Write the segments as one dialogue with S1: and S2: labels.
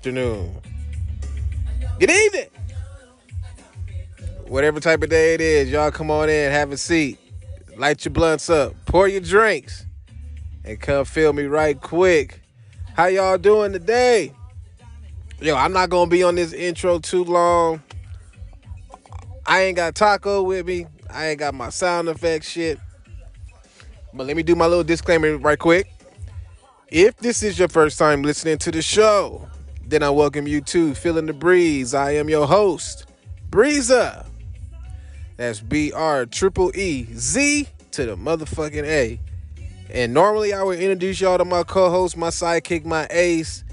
S1: afternoon, good evening. Whatever type of day it is, y'all come on in, have a seat, light your blunts up, pour your drinks, and come feel me right quick. How y'all doing today? Yo, I'm not gonna be on this intro too long. I ain't got taco with me. I ain't got my sound effects shit. But let me do my little disclaimer right quick. If this is your first time listening to the show, then I welcome you to Feeling the Breeze. I am your host, Breeza. That's B R triple E Z to the motherfucking A. And normally I would introduce y'all to my co-host, my sidekick, my ace,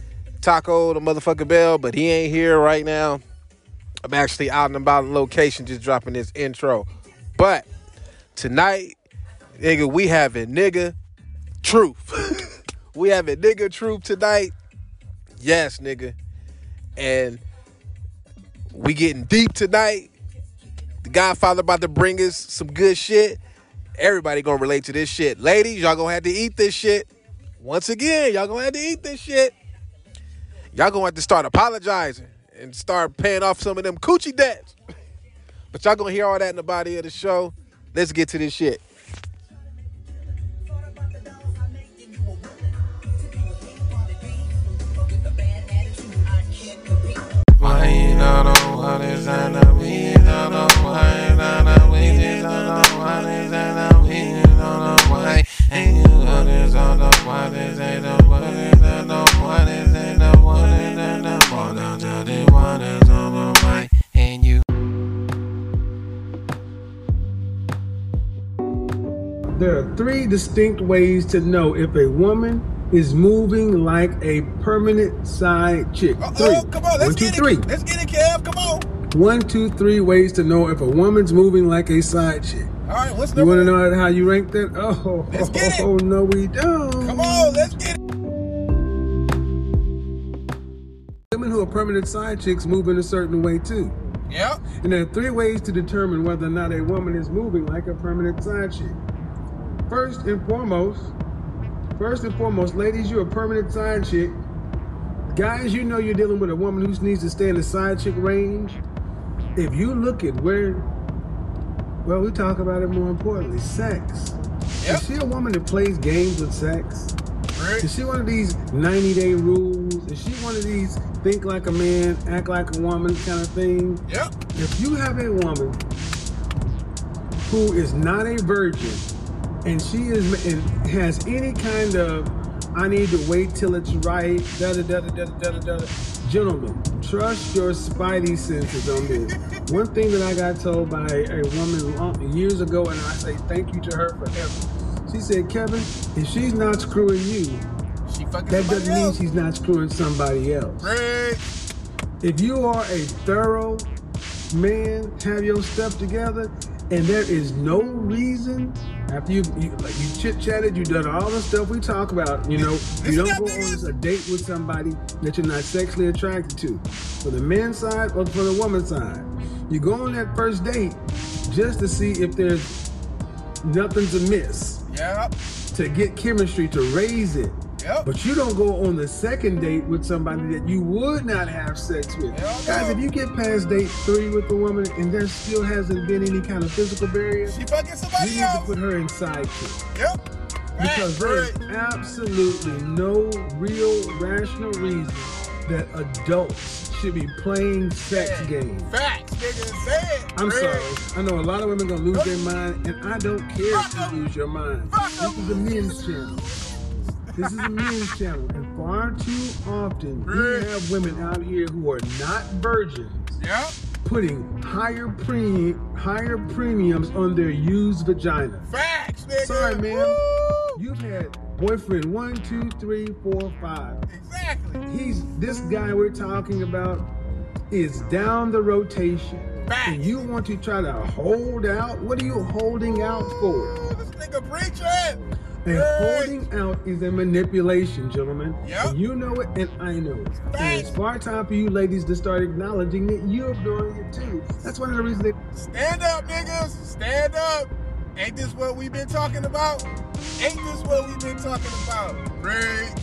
S1: Taco the motherfucking Bell, but he ain't here right now. I'm actually out and about in location just dropping this intro. But tonight, nigga, we having nigga truth. We have a nigga troop tonight. Yes, nigga. And we getting deep tonight. The Godfather about to bring us some good shit. Everybody gonna relate to this shit. Ladies, y'all gonna have to eat this shit. Once again, y'all gonna have to eat this shit. Y'all gonna have to start apologizing and start paying off some of them coochie debts. but y'all gonna hear all that in the body of the show. Let's get to this shit.
S2: the weed, on the the weed, is on the the weed, on the. And you the the the the the the on the. And you.
S3: There are three distinct ways to know if a woman is moving like a permanent side chick.
S1: Oh, come on, let's
S3: One, two,
S1: get
S3: three.
S1: it. Let's get it, Kev. Come on.
S3: One, two, three ways to know if a woman's moving like a side chick.
S1: All right, what's the?
S3: You want to know how you rank that? Oh,
S1: Let's get it.
S3: oh, no, we don't.
S1: Come on, let's get it.
S3: Women who are permanent side chicks move in a certain way too.
S1: Yep.
S3: And there are three ways to determine whether or not a woman is moving like a permanent side chick. First and foremost, first and foremost, ladies, you're a permanent side chick. Guys, you know you're dealing with a woman who needs to stay in the side chick range. If you look at where, well, we talk about it more importantly, sex.
S1: Yep.
S3: Is she a woman that plays games with sex?
S1: Right.
S3: Is she one of these 90 day rules? Is she one of these think like a man, act like a woman kind of thing?
S1: Yep.
S3: If you have a woman who is not a virgin and she is and has any kind of I need to wait till it's right, da da da da da da da. Gentlemen, trust your spidey senses on this. One thing that I got told by a woman uh, years ago, and I say thank you to her forever. She said, Kevin, if she's not screwing you,
S1: she fucking
S3: that doesn't mean she's not screwing somebody else.
S1: Right.
S3: If you are a thorough man, have your stuff together, and there is no reason after you you, like you chit chatted, you done all the stuff we talk about. You know, you don't go on a date with somebody that you're not sexually attracted to, for the men's side or for the woman's side. You go on that first date just to see if there's nothing's amiss
S1: Yep.
S3: to get chemistry to raise it.
S1: Yep.
S3: But you don't go on the second date with somebody that you would not have sex with.
S1: Hell
S3: Guys,
S1: no.
S3: if you get past date three with the woman and there still hasn't been any kind of physical barrier,
S1: She fucking
S3: you
S1: somebody
S3: need to put her inside chick.
S1: Yep.
S3: Because there is absolutely no real rational reason that adults should be playing sex games.
S1: Facts, nigga. Say it.
S3: I'm sorry. I know a lot of women gonna lose their mind, and I don't care if you lose your mind.
S1: Fuck
S3: This
S1: 'em.
S3: is a men's channel. This is a men's channel, and far too often we have women out here who are not virgins
S1: Yep.
S3: putting higher premium higher premiums on their used vagina.
S1: Facts, nigga.
S3: Sorry, man.
S1: Woo.
S3: You've had boyfriend one, two, three, four, five.
S1: Exactly.
S3: He's this guy we're talking about is down the rotation.
S1: Facts.
S3: And you want to try to hold out? What are you holding out for?
S1: Ooh, this nigga preaching.
S3: And
S1: Right.
S3: holding out is a manipulation, gentlemen.
S1: Yep.
S3: You know it, and I know it. And it's far time for you ladies to start acknowledging that you're doing it too. That's one of the reasons that
S1: Stand up, niggas. Stand up. Ain't this what we've been talking about? Ain't this what we've been talking about? Right.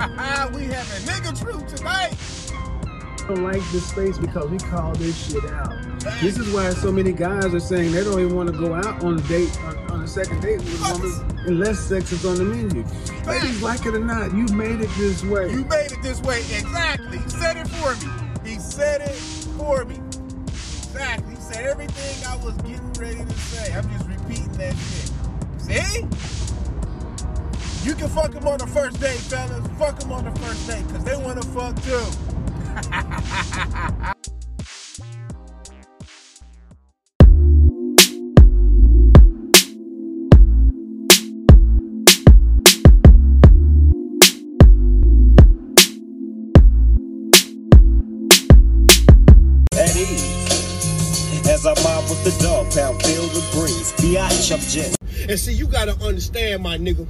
S1: we have a nigga truth tonight.
S3: I don't like this space because we call this shit out. This is why so many guys are saying they don't even want to go out on a date on, on a second date with a woman unless sex is on the menu. Ladies, like it or not, you made it this way.
S1: You made it this way. Exactly. He said it for me. He said it for me. Exactly. He said everything I was getting ready to say. I'm just repeating that shit. See? You can fuck them on the first date, fellas. Fuck them on the first date, because they want to fuck too.
S4: And see, you gotta understand, my nigga.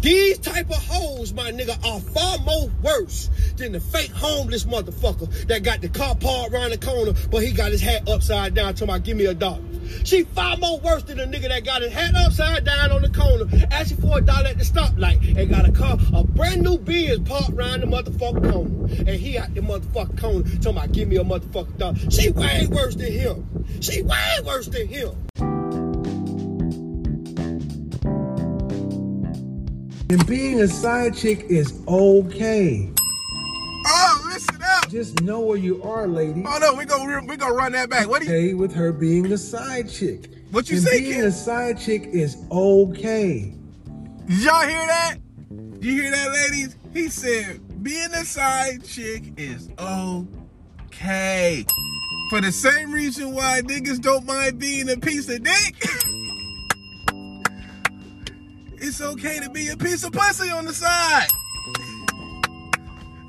S4: These type of hoes, my nigga, are far more worse than the fake homeless motherfucker that got the car parked around the corner, but he got his hat upside down talking about give me a dollar. She far more worse than the nigga that got his hat upside down on the corner, asking for a dollar at the stoplight, and got a car, a brand new Benz parked around the motherfucker corner. And he out the motherfucker corner talking about give me a motherfucker dollar. She way worse than him. She way worse than him.
S3: And being a side chick is okay.
S1: Oh, listen up.
S3: Just know where you are, lady.
S1: Oh no, we go we gonna run that back. What do you
S3: Okay with her being a side chick.
S1: What you
S3: and
S1: say,
S3: being
S1: kid?
S3: a side chick is okay.
S1: Did y'all hear that? You hear that, ladies? He said being a side chick is okay. For the same reason why niggas don't mind being a piece of dick. it's okay to be a piece of pussy on the side.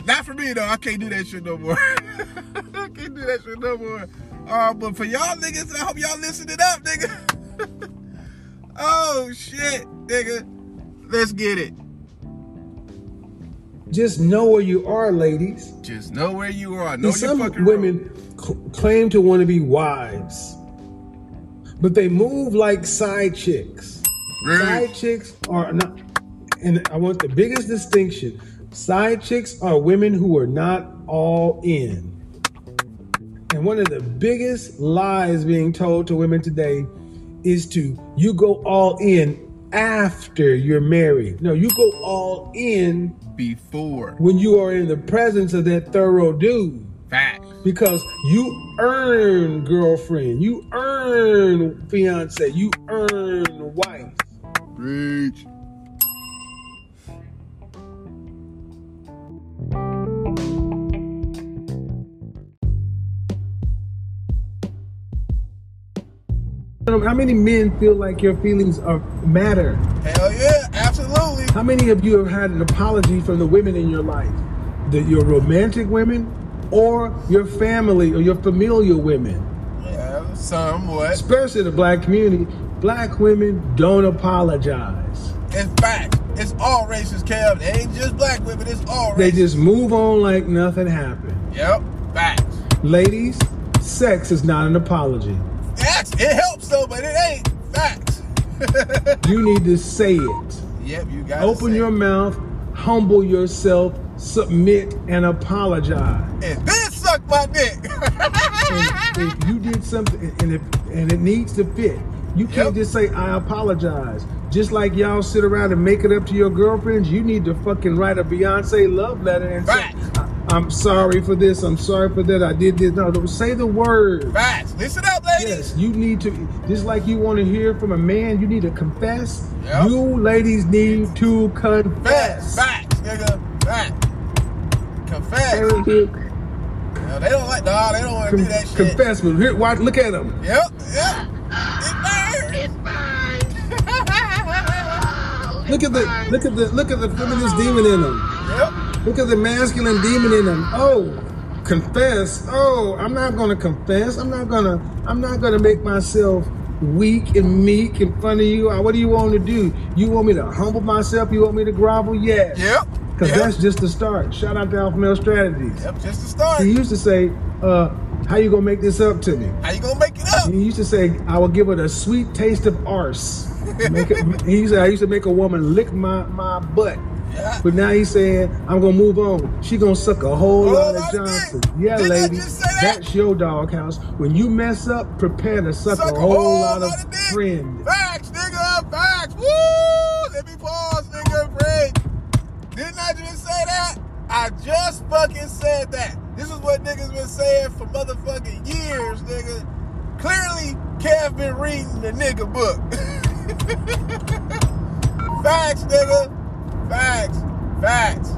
S1: Not for me though. I can't do that shit no more. I can't do that shit no more. Uh, but for y'all niggas, I hope y'all listening up, nigga. oh shit, nigga. Let's get it.
S3: Just know where you are, ladies.
S1: Just know where you are. Know
S3: some women cl- claim to want to be wives, but they move like side chicks. Side chicks are not, and I want the biggest distinction. Side chicks are women who are not all in. And one of the biggest lies being told to women today is to you go all in after you're married. No, you go all in
S1: Before.
S3: when you are in the presence of that thorough dude
S1: Facts.
S3: because you earn girlfriend, you earn fiance, you earn wife.
S1: Reach.
S3: How many men feel like your feelings are matter?
S1: Hell yeah, absolutely.
S3: How many of you have had an apology from the women in your life? The, your romantic women or your family or your familial women?
S1: Yeah, somewhat.
S3: Especially the black community. Black women don't apologize.
S1: In fact, it's all races, Kev. It ain't just black women, it's all
S3: They just move on like nothing happened.
S1: Yep, facts.
S3: Ladies, sex is not an apology.
S1: Facts. It helps though, but it ain't. Facts.
S3: You need to say it.
S1: yep, you got
S3: Open your mouth, humble yourself, submit, and apologize.
S1: And then suck my dick.
S3: If you did something and if and it needs to fit, you can't
S1: Yep.
S3: just say I apologize. Just like y'all sit around and make it up to your girlfriends, you need to fucking write a Beyonce love letter and say,
S1: Facts.
S3: "I- I'm sorry for this, I'm sorry for that, I did this. No, don't say the word.
S1: Facts. Listen up, ladies.
S3: Yes, you need to just like you want to hear from a man, you need to confess.
S1: Yep.
S3: You ladies need to confess.
S1: Facts, nigga. Facts. Confess. No, they don't like. Nah, they don't want to do that shit.
S3: Confess, but here, watch, look at them.
S1: Yep. Yep.
S3: Look at the look at the look at the feminist demon in them.
S1: Yep.
S3: Look at the masculine demon in them. Oh, confess. Oh, I'm not gonna confess. I'm not gonna. I'm not gonna make myself weak and meek in front of you. Uh, What do you want me to do? You want me to humble myself? You want me to grovel? Yes.
S1: Yep.
S3: Because
S1: Yep.
S3: that's just the start. Shout out to Alpha Male Strategies.
S1: Yep. Just to start.
S3: He used to say, uh, "How you gonna make this up to me?"
S1: How you gonna make it up?
S3: He used to say, "I will give it a sweet taste of arse." It, he said I used to make a woman lick my my butt.
S1: Yeah.
S3: But now he's saying, I'm gonna move on. She gonna suck a whole
S1: Whole
S3: lot of Johnson. Yeah,
S1: Didn't
S3: lady.
S1: that?
S3: That's your doghouse. When you mess up, prepare to suck,
S1: Suck
S3: a whole, lot, of
S1: dick.
S3: friend.
S1: Facts, nigga. Facts. Woo! Let me pause, nigga. Break. Didn't I just say that? I just fucking said that. This is what niggas been saying for motherfucking years, nigga. Clearly, Kev been reading the nigga book. Facts, nigga. Facts. Facts.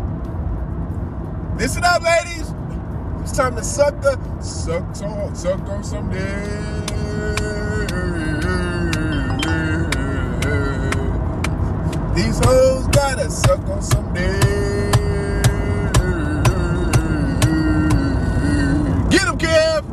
S1: Listen up, ladies. It's time to suck the suck on suck on some dick. These hoes gotta suck on some dick. Get him, Kev.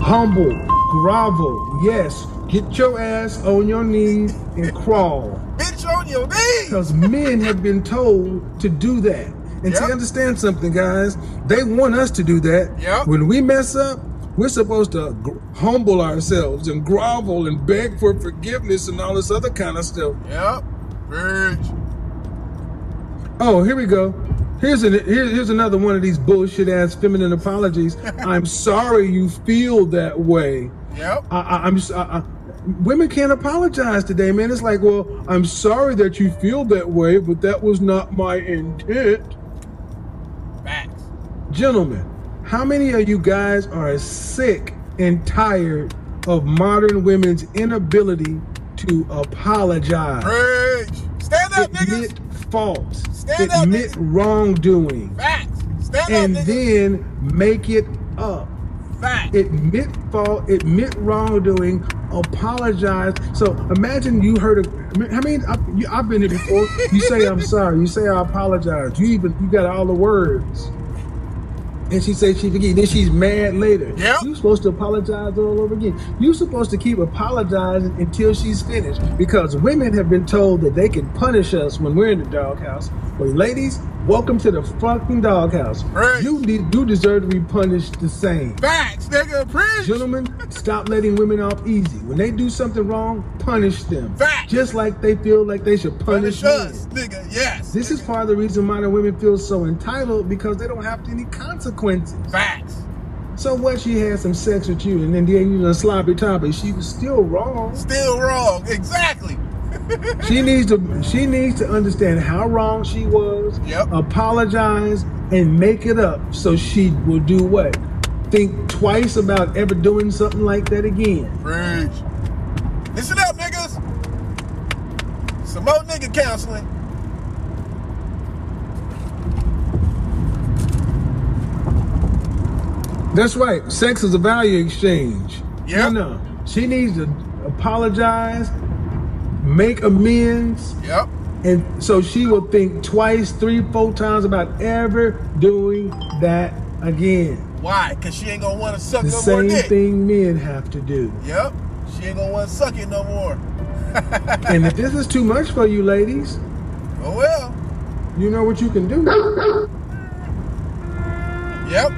S3: Humble, grovel. Yes, get your ass on your knees and crawl.
S1: Bitch on your knees.
S3: Because men have been told to do that. And
S1: Yep.
S3: to understand something, guys, they want us to do that.
S1: Yep.
S3: When we mess up, we're supposed to gr- humble ourselves and grovel and beg for forgiveness and all this other kind of stuff.
S1: Yep. Bitch.
S3: Oh, here we go. Here's an here, here's another one of these bullshit ass feminine apologies. I'm sorry you feel that way.
S1: Yep.
S3: I, I, I'm I, women can't apologize today, man. It's like, well, I'm sorry that you feel that way, but that was not my intent.
S1: Facts.
S3: Gentlemen, how many of you guys are sick and tired of modern women's inability to apologize?
S1: Preach. Stand up,
S3: Admit
S1: niggas.
S3: faults,
S1: Stand up,
S3: admit
S1: niggas.
S3: wrongdoing,
S1: Facts. Stand
S3: and
S1: up, niggas.
S3: then make it up.
S1: Facts.
S3: admit fault, admit wrongdoing, apologize. So imagine you heard a. I mean, I've been here before. You say I'm sorry. You say I apologize. You even you got all the words. And she says she forget. Then she's mad later.
S1: Yep.
S3: You're supposed to apologize all over again. You're supposed to keep apologizing until she's finished. Because women have been told that they can punish us when we're in the doghouse. Well, ladies, welcome to the fucking doghouse.
S1: Right.
S3: You you deserve to be punished the same.
S1: Facts, nigga. Preach.
S3: Gentlemen, stop letting women off easy. When they do something wrong, punish them.
S1: Facts.
S3: Just like they feel like they should punish,
S1: Punish us, nigga. Yes.
S3: This is part of the reason modern women feel so entitled because they don't have any consequences.
S1: Facts.
S3: So what? She had some sex with you, and then you know sloppy toppy. She was still wrong.
S1: Still wrong. Exactly.
S3: She needs to. She needs to understand how wrong she was.
S1: Yep.
S3: Apologize and make it up, so she will do what? Think twice about ever doing something like that again.
S1: Preach. Listen up, niggas. Some more nigga counseling.
S3: That's right. Sex is a value exchange.
S1: Yeah.
S3: No, no. She needs to apologize, make amends,
S1: Yep.
S3: and so she will think twice, three, four times about ever doing that again.
S1: Why? Cause she ain't gonna want to suck
S3: The
S1: no more
S3: same
S1: dick.
S3: thing men have to do.
S1: Yep. She ain't gonna want to suck it no more.
S3: And if this is too much for you ladies,
S1: Oh well.
S3: you know what you can do.
S1: Yep.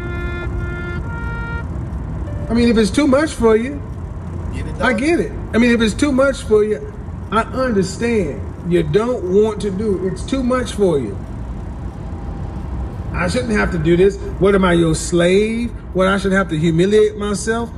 S3: I mean, if it's too much for you,
S1: Get.
S3: I get it. I mean, if it's too much for you, I understand. You don't want to do it. It's too much for you. I shouldn't have to do this. What am I, your slave? What I should have to humiliate myself?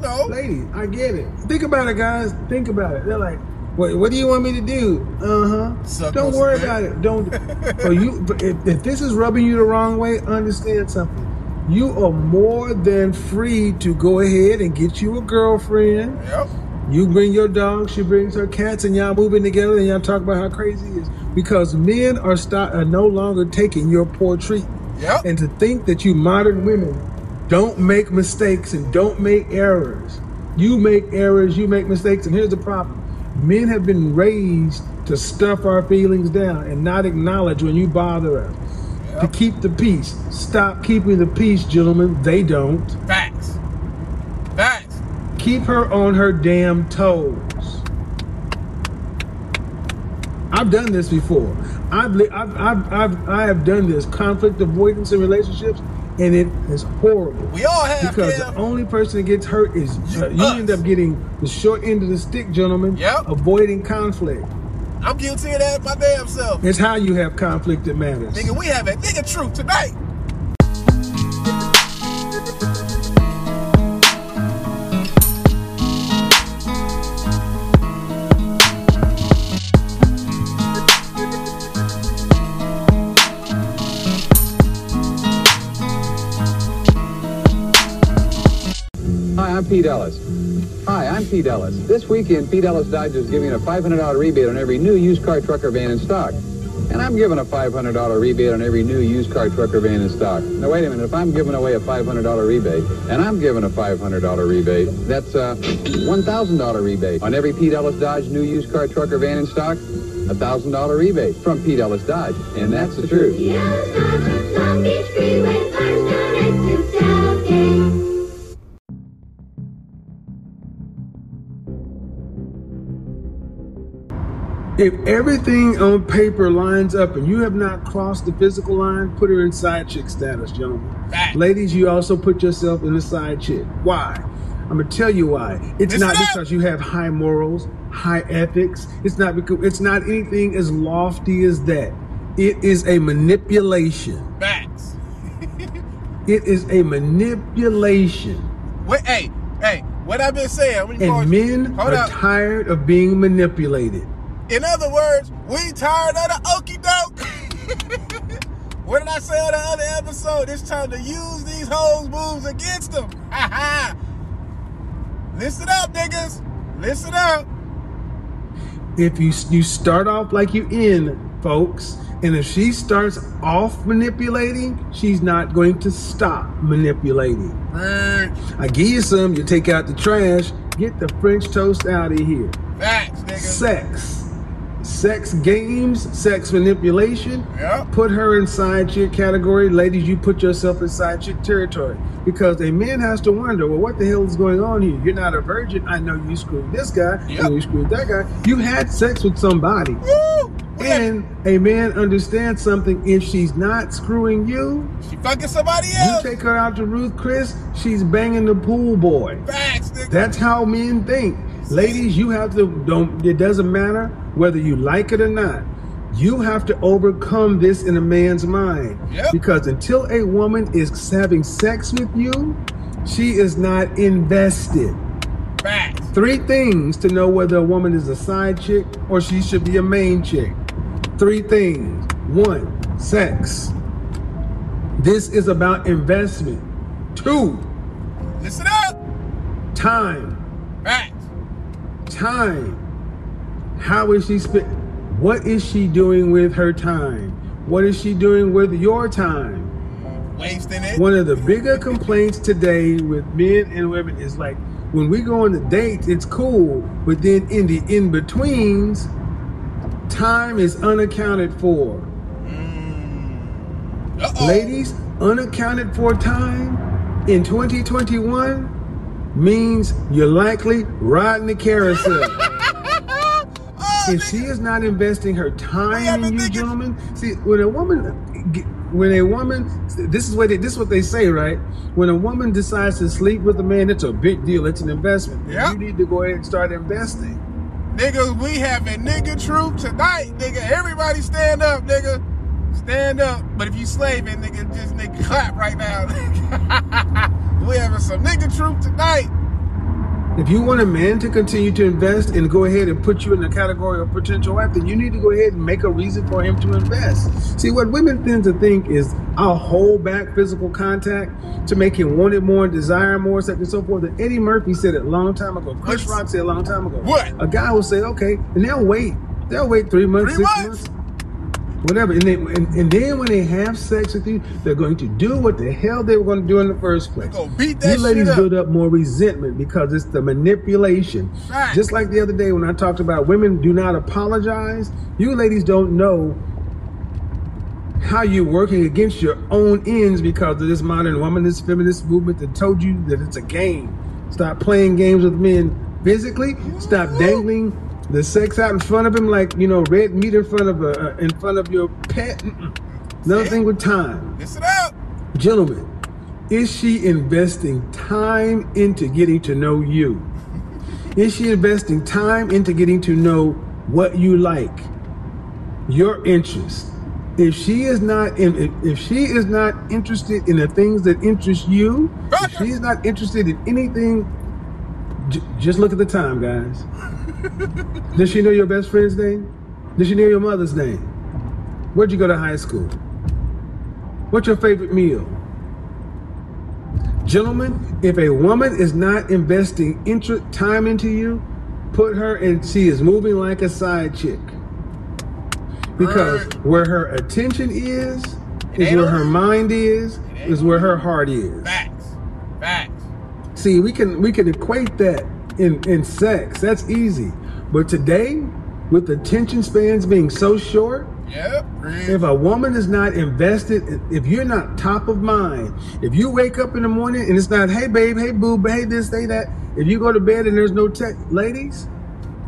S1: No.
S3: Lady, I get it. Think about it, guys. Think about it. They're like, what, what do you want me to do? Uh huh. Don't worry about it. Don't. for you, if, if this is rubbing you the wrong way, understand something. You are more than free to go ahead and get you a girlfriend.
S1: Yep.
S3: You bring your dog, she brings her cats, and y'all moving together, and y'all talk about how crazy it is. Because men are start, are no longer taking your poor treatment.
S1: Yep.
S3: And to think that you modern women don't make mistakes and don't make errors. You make errors, you make mistakes, and here's the problem. Men have been raised to stuff our feelings down and not acknowledge when you bother us. To keep the peace. Stop keeping the peace, gentlemen. They don't.
S1: Facts. Facts.
S3: Keep her on her damn toes. I've done this before. I've, li- I've, I've, I've, I have done this conflict avoidance in relationships, and it is horrible.
S1: We all have.
S3: Because the only person that gets hurt is uh, you end up getting the short end of the stick, gentlemen.
S1: Yep.
S3: Avoiding conflict.
S1: I'm guilty of that my damn self.
S3: It's how you have conflict that matters.
S1: Nigga, we have a nigga truth tonight.
S5: Hi, I'm Pete Ellis. I'm Pete Ellis. This weekend, Pete Ellis Dodge is giving a $500 rebate on every new used car, truck, or van in stock. And I'm giving a $500 rebate on every new used car, truck, or van in stock. Now, wait a minute. If I'm giving away a $500 rebate, and I'm giving a $500 rebate, that's a $1,000 rebate. On every Pete Ellis Dodge new used car, truck, or van in stock, a $1,000 rebate from Pete Ellis Dodge. And that's the truth.
S3: If everything on paper lines up and you have not crossed the physical line, put her in side chick status, gentlemen. Ladies, you also put yourself in the side chick. Why? I'm gonna tell you why. It's not
S1: up.
S3: because you have high morals, high ethics. It's not because it's not anything as lofty as that. It is a manipulation.
S1: Facts.
S3: It is a manipulation.
S1: Wait, hey, hey, what I've been saying. let me pause
S3: And men are
S1: up.
S3: tired of being manipulated.
S1: In other words, we tired of the okie doke. what did I say on the other episode? It's time to use these hoes moves against them. Ha ha. Listen up, niggas. Listen up.
S3: if you you start off like you in, folks, and if she starts off manipulating, she's not going to stop manipulating.
S1: Word.
S3: I give you some, you take out the trash, get the French toast out of here.
S1: Facts, nigga.
S3: Sex. Sex games, sex manipulation.
S1: Yep.
S3: Put her in side chick category. Ladies, you put yourself in side chick territory. Because a man has to wonder, well, what the hell is going on here? You're not a virgin. I know you screwed this guy. I know you screwed that guy. You had sex with somebody.
S1: Woo.
S3: And a man understands something. If she's not screwing you,
S1: she fucking somebody else.
S3: you take her out to Ruth Chris, she's banging the pool boy.
S1: Facts, nigga.
S3: That's how men think. Ladies, you have to don't it doesn't matter whether you like it or not. You have to overcome this in a man's mind.
S1: Yep.
S3: Because until a woman is having sex with you, she is not invested.
S1: Facts.
S3: Three things to know whether a woman is a side chick or she should be a main chick. Three things. One, sex. This is about investment. Two,
S1: Listen up.
S3: time.
S1: Facts.
S3: Time. How is she spent? What is she doing with her time? What is she doing with your time?
S1: Wasting it.
S3: One of the bigger complaints today with men and women is like when we go on the dates, it's cool, but then in the in betweens, time is unaccounted for. Mm.
S1: Uh-oh.
S3: Ladies, unaccounted for time in 2021 means you're likely riding the carousel.
S1: Oh,
S3: if she is not investing her time in you,
S1: thinking-
S3: gentlemen, see when a woman, when a woman, this is what they, this is what they say, right? When a woman decides to sleep with a man, it's a big deal. It's an investment.
S1: Yep.
S3: You need to go ahead and start investing.
S1: Niggas, we having nigga troop tonight, nigga. Everybody stand up, nigga. Stand up. But if you slaving, nigga, just nigga clap right now. we having some nigga troop tonight.
S3: If you want a man to continue to invest and go ahead and put you in the category of potential wife, then you need to go ahead and make a reason for him to invest. See, what women tend to think is I'll hold back physical contact to make him want it more and desire more, and so forth. And Eddie Murphy said it a long time ago. Chris Rock said it a long time ago.
S1: What?
S3: A guy will say, okay, and they'll wait. They'll wait three months,
S1: Three
S3: six
S1: months?
S3: months whatever. And, they, and, and then when they have sex with you, they're going to do what the hell they were going to do in the first place.
S1: Go beat that
S3: you ladies
S1: up.
S3: build up more resentment because it's the manipulation.
S1: Right.
S3: Just like the other day when I talked about women do not apologize, you ladies don't know how you're working against your own ends because of this modern woman, this feminist movement that told you that it's a game. Stop playing games with men physically. Stop dangling the sex out in front of him like you know red meat in front of a, in front of your pet. Mm-mm. Another thing with time,
S1: Listen up.
S3: gentlemen, is she investing time into getting to know you? Is she investing time into getting to know what you like, your interest. If she is not in, if, if she is not interested in the things that interest you, if she's not interested in anything, j- just look at the time, guys. Does she know your best friend's name? Does she know your mother's name? Where'd you go to high school? What's your favorite meal? Gentlemen, if a woman is not investing inter- time into you, put her and she is moving like a side chick. Because where her attention is, is where her
S1: her.
S3: mind is, is where her heart is.
S1: Facts. Facts.
S3: See, we can we can equate that in in sex. That's easy. But today, with attention spans being so short,
S1: Yep.
S3: if a woman is not invested, if you're not top of mind, if you wake up in the morning and it's not, hey babe, hey boo, hey this, hey that, if you go to bed and there's no tech, ladies,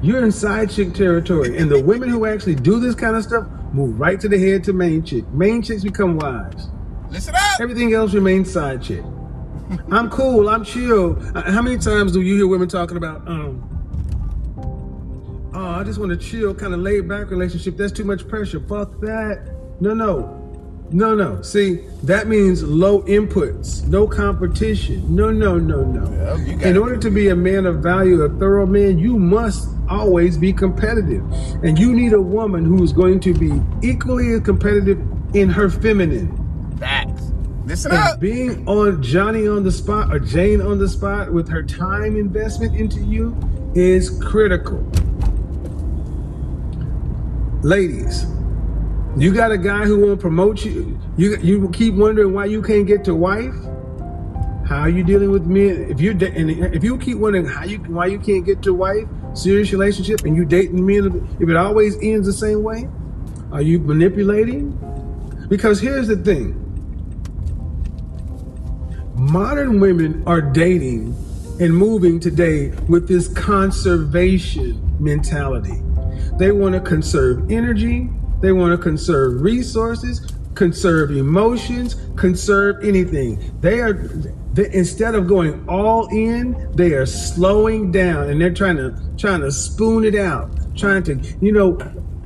S3: you're in side chick territory. And the women who actually do this kind of stuff move right to the head to main chick. Main chicks become wives.
S1: Listen up.
S3: Everything else remains side chick. I'm cool. I'm chill. Uh, How many times do you hear women talking about, um, oh, I just want to chill, kind of laid back relationship. That's too much pressure. Fuck that. No, no. No, no. See, that means low inputs, no competition. No, no, no, no. In order to be a man of value, a thorough man, you must always be competitive. And you need a woman who's going to be equally as competitive in her feminine.
S1: Facts. Listen up.
S3: being on Johnny on the spot or Jane on the spot with her time investment into you is critical. Ladies, you got a guy who won't promote you. You you keep wondering why you can't get to wife. How are you dealing with men? If you and if you keep wondering how you why you can't get to wife, serious relationship, and you dating men, if it always ends the same way, are you manipulating? Because here's the thing modern women are dating and moving today with this conservation mentality. They want to conserve energy, they want to conserve resources, conserve emotions, conserve anything. They are they, instead of going all in, they are slowing down and they're trying to trying to spoon it out, trying to, you know,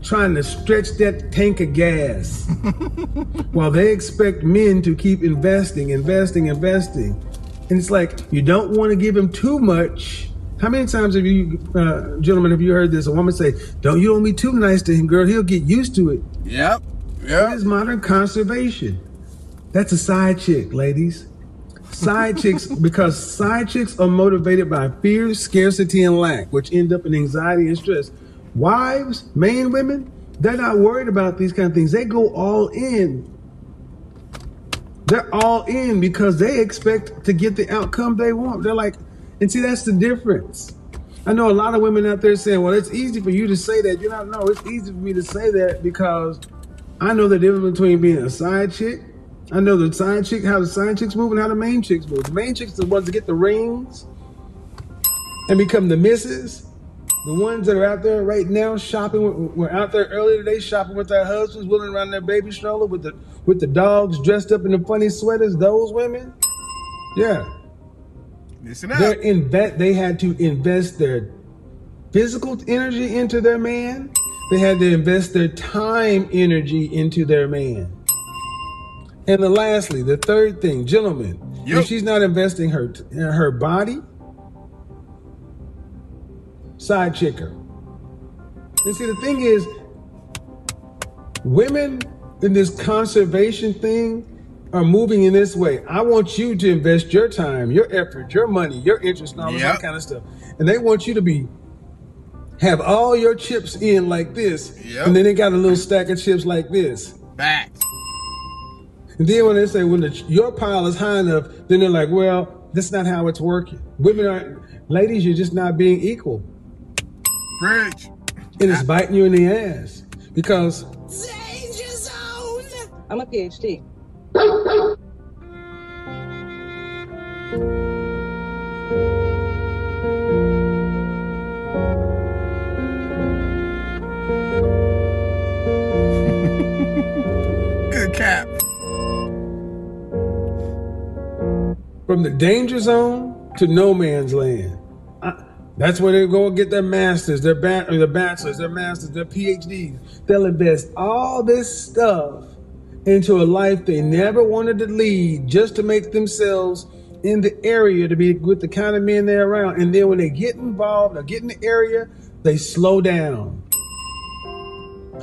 S3: trying to stretch that tank of gas while they expect men to keep investing, investing, investing. And it's like you don't want to give him too much. How many times have you, uh, gentlemen, have you heard this? A woman say, "Don't you don't be too nice to him, girl. He'll get used to it."
S1: Yep.
S3: That
S1: Yep.
S3: is modern conservation. That's a side chick, ladies. Side chicks, because side chicks are motivated by fear, scarcity, and lack, which end up in anxiety and stress. Wives, main women, they're not worried about these kind of things. They go all in. They're all in because they expect to get the outcome they want. They're like, and see, that's the difference. I know a lot of women out there saying, well, it's easy for you to say that. You don't know, no, it's easy for me to say that because I know the difference between being a side chick. I know the side chick, how the side chicks move and how the main chicks move. The main chicks are the ones that get the rings and become the misses. The ones that are out there right now shopping, with- were out there earlier today shopping with their husbands, wheeling around their baby stroller with the with the dogs dressed up in the funny sweaters. Those women, yeah,
S1: Listen up.
S3: they're invest. They had to invest their physical energy into their man. They had to invest their time energy into their man. And the lastly, the third thing, gentlemen,
S1: Yep.
S3: if she's not investing her her body, side chicker. And see, the thing is, women in this conservation thing are moving in this way. I want you to invest your time, your effort, your money, your interest, and all
S1: Yep.
S3: that kind of stuff. And they want you to be have all your chips in like this,
S1: Yep.
S3: and then they got a little stack of chips like this.
S1: Back.
S3: And then when they say when the, your pile is high enough, then they're like, well, that's not how it's working. Women aren't, ladies, you're just not being equal.
S1: Preach.
S3: And it's biting you in the ass because Danger zone.
S6: I'm a PhD.
S1: Good cap.
S3: from the danger zone to no man's land. That's where they go and get their masters, their ba- or their bachelors, their masters, their PhDs. They'll invest all this stuff into a life they never wanted to lead just to make themselves in the area to be with the kind of men they're around. And then when they get involved or get in the area, they slow down.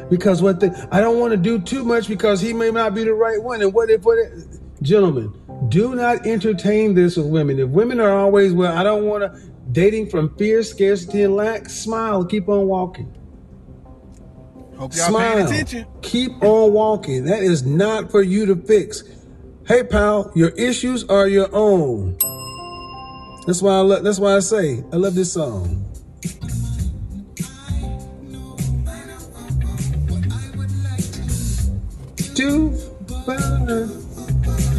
S3: Because what the I don't want to do too much because he may not be the right one. And what if what if, gentlemen, do not entertain this with women. If women are always well, I don't want to dating from fear, scarcity, and lack, smile, keep on walking.
S1: Hope y'all
S3: Smile.
S1: paying attention.
S3: Keep on walking. That is not for you to fix. Hey, pal, your issues are your own. That's why I lo- that's why I say I love this song. Two, five,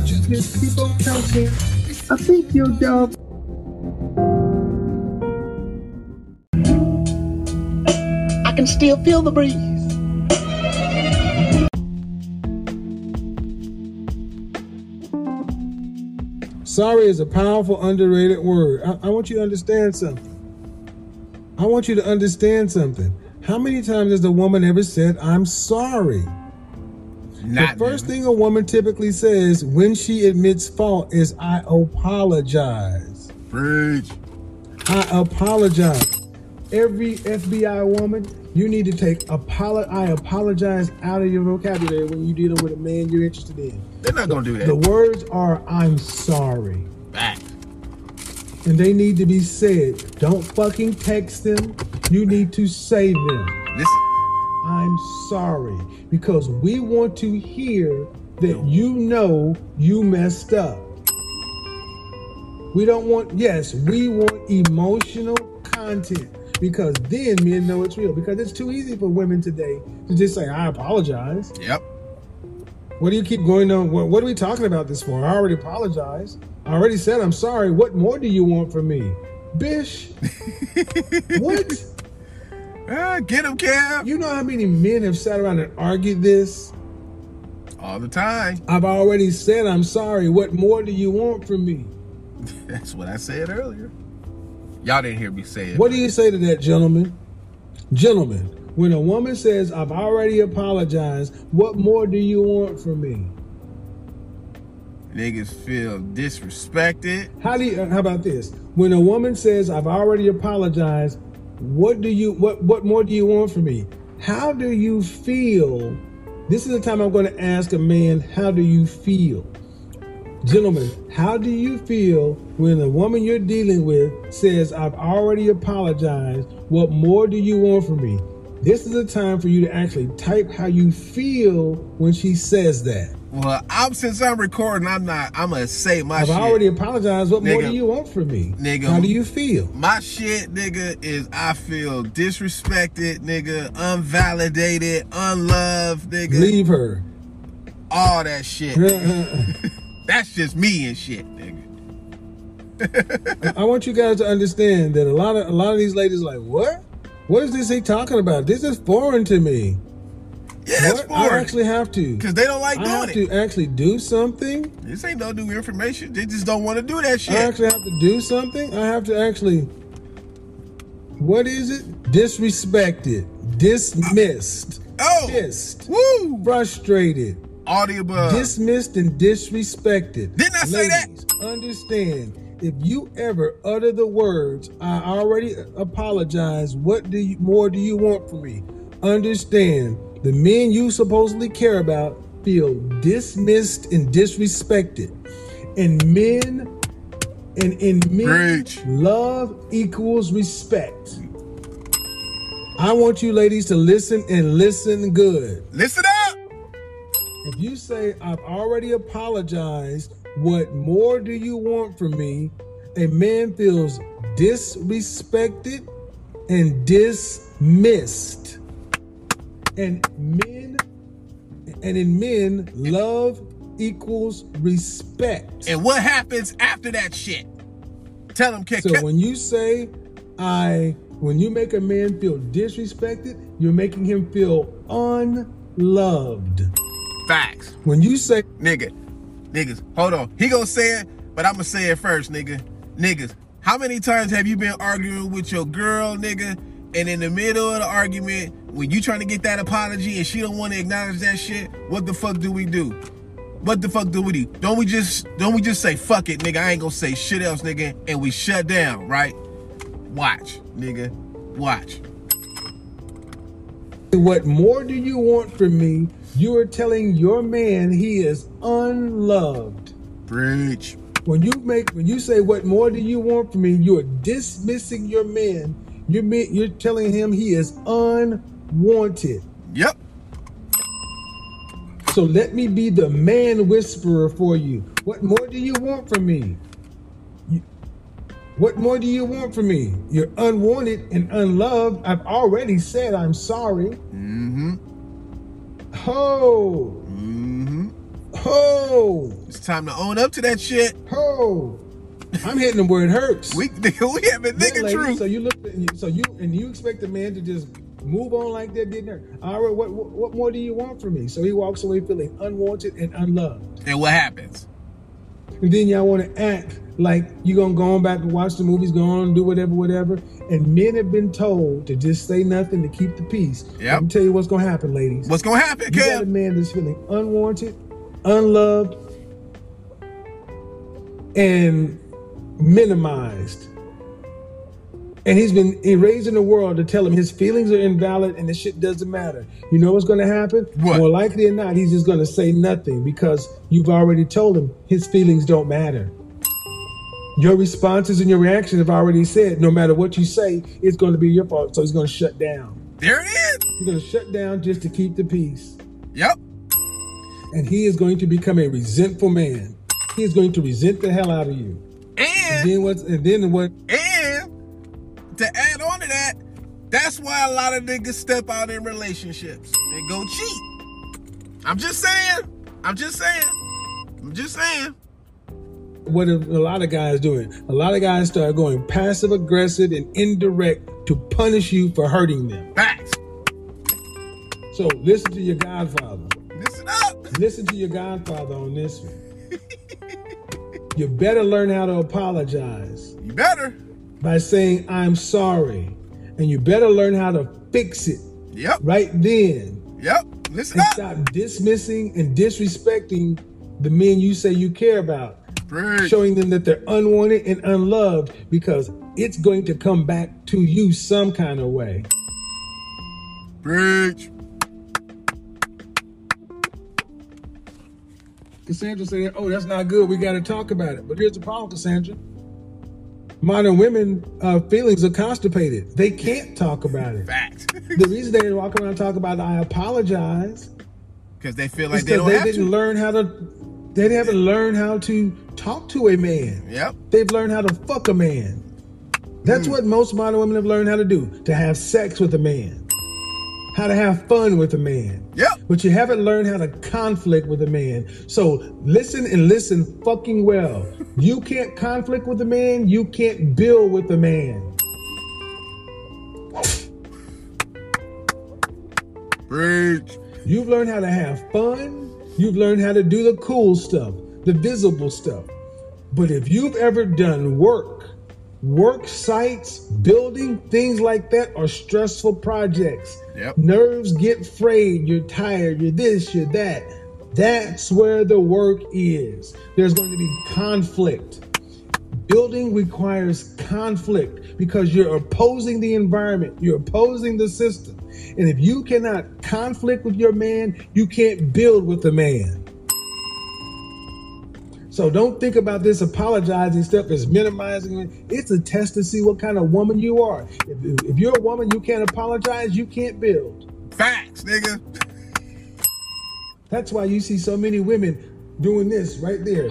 S3: just keep on counting. I think your job.
S4: Can still feel the breeze.
S3: Sorry is a powerful, underrated word. I, I want you to understand something. I want you to understand something. How many times has a woman ever said, I'm sorry?
S1: Not
S3: the first thing a woman typically says when she admits fault is, I apologize.
S1: Preach.
S3: I apologize. Every FBI woman, you need to take apolo- I apologize out of your vocabulary when you're dealing with a man you're interested in.
S1: They're not gonna do that.
S3: The words are, I'm sorry.
S1: Back.
S3: and they need to be said. Don't fucking text them. You need to say them.
S1: Listen.
S3: I'm sorry because we want to hear that you know you messed up. We don't want, yes, we want emotional content because then men know it's real. Because it's too easy for women today to just say, I apologize.
S1: Yep.
S3: What do you keep going on? What, what are we talking about this for? I already apologized. I already said I'm sorry. What more do you want from me? Bish. what?
S1: Ah, get him, Kev.
S3: You know how many men have sat around and argued this?
S1: All the time.
S3: I've already said I'm sorry. What more do you want from me?
S1: That's what I said earlier. Y'all didn't hear me say it.
S3: What do you say to that, gentlemen? Gentlemen, when a woman says, I've already apologized, what more do you want from me?
S1: Niggas feel disrespected.
S3: How do you, uh, how about this? When a woman says, I've already apologized, what do you, what, what more do you want from me? How do you feel? This is the time I'm going to ask a man, how do you feel? Gentlemen, how do you feel when the woman you're dealing with says, I've already apologized? What more do you want from me? This is a time for you to actually type how you feel when she says that.
S1: Well, I'm since I'm recording, I'm not. I'm gonna say my
S3: I've
S1: shit.
S3: already apologized. What more do you want from me?
S1: Nigga.
S3: How do you feel?
S1: My shit, nigga, is I feel disrespected, nigga, unvalidated, unloved, nigga,
S3: Leave her.
S1: all that shit. Uh-uh. That's just me and shit, nigga.
S3: I want you guys to understand that a lot of a lot of these ladies are like, what? What is this he talking about? This is foreign to me.
S1: Yeah, it's
S3: What? I actually have to.
S1: Because they don't like
S3: I have
S1: doing
S3: to actually do something.
S1: This ain't no new information. They just don't want to do that shit.
S3: I actually have to do something. I have to actually. What is it? Disrespected, dismissed,
S1: oh,
S3: pissed,
S1: woo!
S3: frustrated,
S1: All the above.
S3: dismissed, and disrespected.
S1: Didn't I say that?
S3: Ladies, Understand. If you ever utter the words, "I already apologize," what do you more do you want from me? Understand. The men you supposedly care about feel dismissed and disrespected, and men, and in men,
S1: Preach.
S3: love equals respect. I want you ladies to listen and listen good.
S1: Listen up.
S3: If you say, I've already apologized, what more do you want from me? A man feels disrespected and dismissed. And men, and in men, love equals respect.
S1: And what happens after that shit? Tell them, Ke-
S3: So when you say, I, when you make a man feel disrespected, you're making him feel unloved.
S1: Facts.
S3: When you say,
S1: Nigga, niggas, hold on. He gonna say it, but I'm gonna say it first, nigga. Niggas, How many times have you been arguing with your girl, nigga, and in the middle of the argument, when you trying to get that apology and she don't want to acknowledge that shit, what the fuck do we do? What the fuck do we do? Don't we just don't we just say fuck it, nigga? I ain't gonna say shit else, nigga, and we shut down, right? Watch, nigga. Watch.
S3: What more do you want from me? You are telling your man he is unloved.
S1: Preach.
S3: When you make when you say what more do you want from me, you're dismissing your man. You're you're telling him he is unwanted.
S1: Yep.
S3: So let me be the man whisperer for you. What more do you want from me? You- What more do you want from me? You're unwanted and unloved. I've already said I'm sorry.
S1: Mm-hmm.
S3: Ho,
S1: Mm-hmm.
S3: ho,
S1: It's time to own up to that shit.
S3: ho. I'm hitting them where it hurts.
S1: We we having
S3: Yeah,
S1: nigga
S3: lady,
S1: truth.
S3: So you look, so you and you expect the man to just move on like that, didn't it? All right, what, what what more do you want from me? So he walks away feeling unwanted and unloved.
S1: And what happens?
S3: And then y'all want to act like you're gonna go on back and watch the movies, go on and do whatever, whatever. And men have been told to just say nothing to keep the peace. Let me tell you what's gonna happen, ladies.
S1: What's gonna happen,
S3: You got a man that's feeling unwanted, unloved, and minimized. And he's been raised in the world to tell him his feelings are invalid and the shit doesn't matter. You know what's going to happen?
S1: What?
S3: More likely than not, he's just going to say nothing because you've already told him his feelings don't matter. Your responses and your reaction have already said no matter what you say, it's going to be your fault. So he's going to shut down.
S1: There it is.
S3: He's going to shut down just to keep the peace.
S1: Yep.
S3: and he is going to become a resentful man. He is going to resent the hell out of you. And
S1: And
S3: then what's and then what?
S1: and to add on to that, that's why a lot of niggas step out in relationships and go cheat. I'm just saying. I'm just saying. I'm just saying.
S3: What a, a lot of guys doing? A lot of guys start going passive aggressive and indirect to punish you for hurting them.
S1: Facts.
S3: So listen to your godfather.
S1: Listen up.
S3: Listen to your godfather on this one. You better learn how to apologize
S1: You better.
S3: By saying I'm sorry, and you better learn how to fix it
S1: Yep.
S3: right then.
S1: Yep. Listen
S3: and
S1: up.
S3: stop dismissing and disrespecting the men you say you care about,
S1: Preach.
S3: showing them that they're unwanted and unloved because it's going to come back to you some kind of way.
S1: Preach.
S3: Cassandra said, Oh, that's not good. We got to talk about it. But here's the problem, Cassandra. Modern women uh, feelings are constipated. They can't talk about it.
S1: Facts.
S3: The reason they walk around and talk about it, I apologize
S1: Because they feel like they don't
S3: they
S1: have
S3: didn't
S1: to.
S3: learn how to. They haven't learned how to talk to a man.
S1: Yep.
S3: They've learned how to fuck a man. That's what most modern women have learned how to do to have sex with a man, how to have fun with a man.
S1: Yep.
S3: But you haven't learned how to conflict with a man. So listen and listen fucking well. You can't conflict with a man, you can't build with a man.
S1: Preach.
S3: You've learned how to have fun. You've learned how to do the cool stuff, the visible stuff. But if you've ever done work, work sites, building, things like that are stressful projects.
S1: Yep.
S3: Nerves get frayed. You're tired. You're this, you're that. That's where the work is. There's going to be conflict. Building requires conflict because you're opposing the environment, you're opposing the system. And if you cannot conflict with your man, you can't build with the man. So don't think about this apologizing stuff as minimizing it. It's a test to see what kind of woman you are. If, if you're a woman, you can't apologize, you can't build.
S1: Facts, nigga.
S3: That's why you see so many women doing this right there.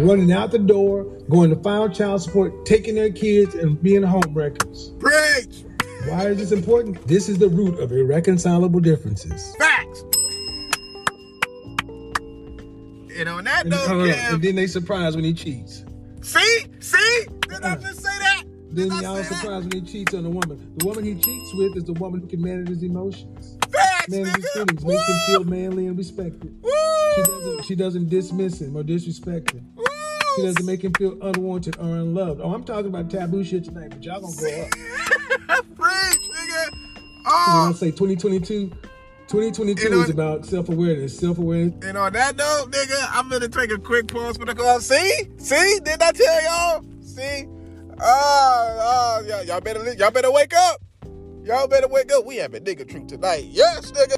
S3: Running out the door, going to file child support, taking their kids, and being homewreckers.
S1: Preach.
S3: Why is this important? This is the root of irreconcilable differences.
S1: Facts. And on that
S3: And,
S1: note,
S3: hold
S1: Cam,
S3: and then they surprised when he cheats.
S1: see, see, did I uh, just say that?
S3: Then
S1: Did I
S3: y'all surprised when he cheats on a woman. The woman he cheats with is the woman who can manage his emotions,
S1: Facts,
S3: manage his feelings, makes him feel manly and respected.
S1: Woo!
S3: She doesn't she doesn't dismiss him or disrespect him.
S1: Woo!
S3: She doesn't make him feel unwanted or unloved. Oh, I'm talking about taboo shit tonight, but y'all gonna go up.
S1: Preach, nigga.
S3: When
S1: Oh,
S3: I say 2022, 2022
S1: You
S3: is about self-awareness. Self-awareness.
S1: and on that note, nigga, I'm gonna take a quick pause for the call. See, see, didn't I tell y'all? See, oh, oh, y'all, y'all better, y'all better wake up. Y'all better wake up. We having nigga truth tonight. Yes, nigga.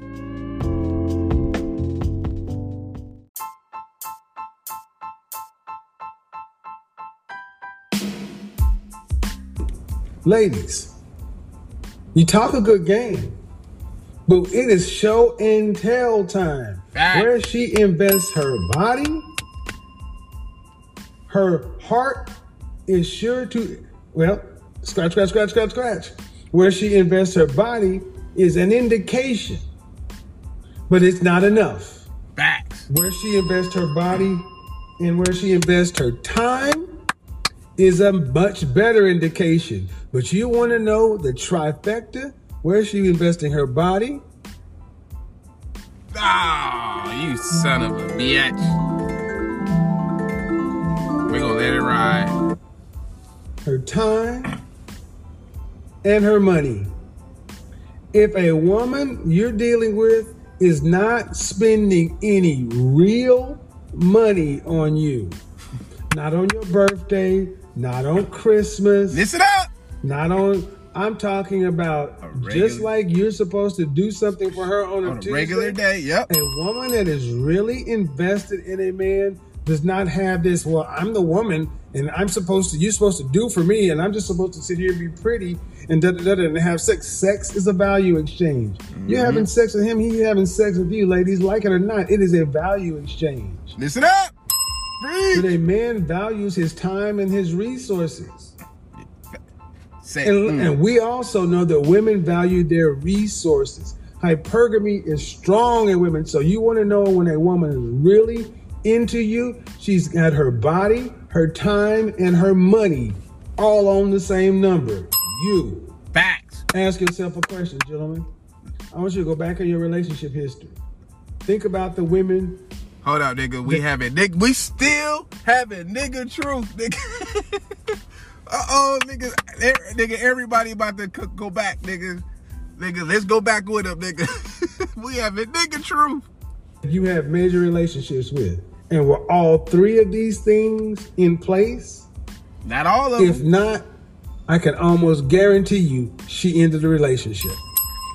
S3: Ladies, you talk a good game, but it is show and tell time.
S1: Fact.
S3: Where she invests her body, her heart is sure to, well, scratch, scratch, scratch, scratch, scratch. Where she invests her body is an indication, but it's not enough.
S1: Facts.
S3: Where she invests her body and where she invests her time is a much better indication. But you want to know the trifecta? Where she investing her body,
S1: Oh, you son of a bitch. We gonna let it ride.
S3: her time, and her money. If a woman you're dealing with is not spending any real money on you, not on your birthday, not on Christmas,
S1: Listen up.
S3: not on. I'm talking about
S1: regular-
S3: just like you're supposed to do something for her on a,
S1: On a
S3: Tuesday,
S1: regular day, yep.
S3: A woman that is really invested in a man does not have this. Well, I'm the woman, and I'm supposed to. You're supposed to do for me, and I'm just supposed to sit here and be pretty and da da da da and have sex. Sex is a value exchange. You're mm-hmm. having sex with him. He's having sex with you, ladies. Like it or not, it is a value exchange.
S1: Listen up.
S3: But a man values his time and his resources.
S1: Say,
S3: And,
S1: mm.
S3: and we also know that women value their resources. Hypergamy is strong in women. So you want to know when a woman is really into you, she's got her body, her time, and her money all on the same number. You.
S1: Facts.
S3: Ask yourself a question, gentlemen. I want you to go back in your relationship history. Think about the women.
S1: Hold up, nigga. We having nigga. We still have it. nigga truth, nigga. uh oh, nigga. Er- Nigga, everybody about to go back, nigga. Nigga, let's go back with them, nigga. we having nigga truth.
S3: you have major relationships with. And were all three of these things in place?
S1: Not all of
S3: If
S1: them.
S3: If not, I can almost guarantee you she ended the relationship.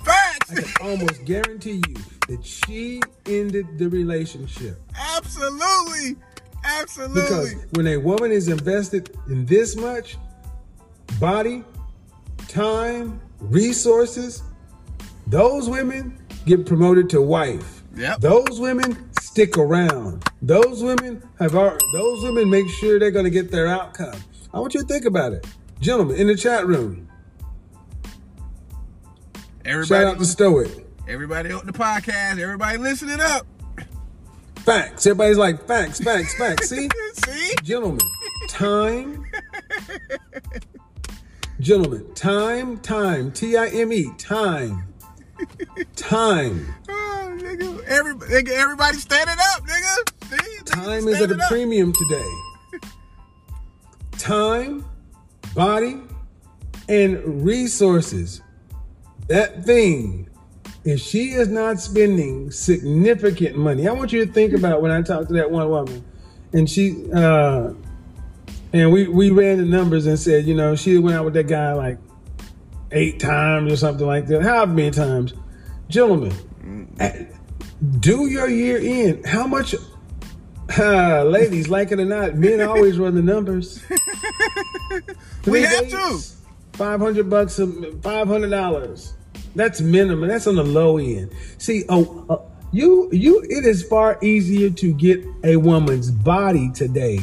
S1: Facts.
S3: I can almost guarantee you that she ended the relationship.
S1: Absolutely. Absolutely.
S3: Because when a woman is invested in this much body, time, resources, those women get promoted to wife.
S1: Yep.
S3: Those women stick around. Those women have already, those women make sure they're going to get their outcome. I want you to think about it. Gentlemen, in the chat room,
S1: everybody,
S3: shout out to Stoic.
S1: everybody on the podcast, everybody listening up.
S3: Facts. Everybody's like, facts, facts, facts. See?
S1: See?
S3: Gentlemen, time. Gentlemen, time, time, T I M E, time. Time.
S1: Oh, nigga. Every, nigga, everybody standing up, nigga.
S3: Time is at a
S1: up.
S3: premium today. Time, body, and resources. That thing, if she is not spending significant money, I want you to think about when I talked to that one woman, and she, uh, and we we ran the numbers and said, you know, she went out with that guy like eight times or something like that. How many times, gentlemen, do your year in. How much? Uh, ladies, like it or not, men always run the numbers.
S1: We have to.
S3: Five hundred bucks, five hundred dollars. That's minimum. That's on the low end. See, oh, uh, you, you. It is far easier to get a woman's body today.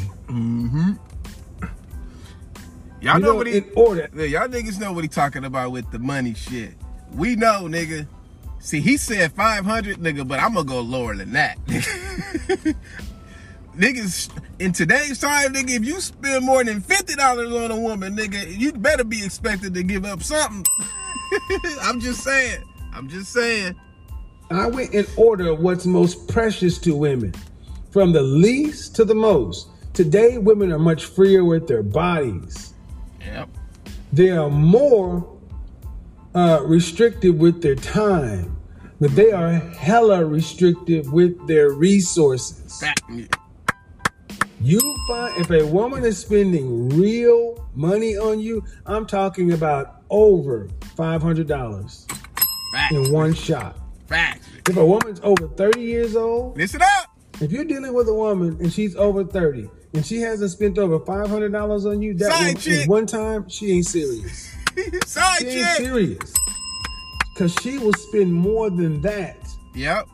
S1: Y'all
S3: You
S1: know,
S3: know,
S1: what he,
S3: in order.
S1: Y'all niggas know what he talking about with the money shit. We know, nigga. See, he said 500, nigga, but I'm gonna go lower than that. Niggas, in today's time, nigga, if you spend more than $50 on a woman, nigga, you better be expected to give up something. I'm just saying. I'm just saying.
S3: I went in order of what's most precious to women, from the least to the most. Today, women are much freer with their bodies.
S2: Yep.
S3: They are more uh, restrictive with their time, but they are hella restrictive with their resources.
S2: Fact.
S3: You find if a woman is spending real money on you, I'm talking about over five hundred dollars in one shot.
S2: Fact.
S3: If a woman's over 30 years old,
S2: Listen up.
S3: If you're dealing with a woman and she's over 30 and she hasn't spent over $500 on you that
S2: Side
S3: one,
S2: chick.
S3: one time, she ain't serious.
S2: Side
S3: She ain't serious. Cause she will spend more than that
S2: Yep.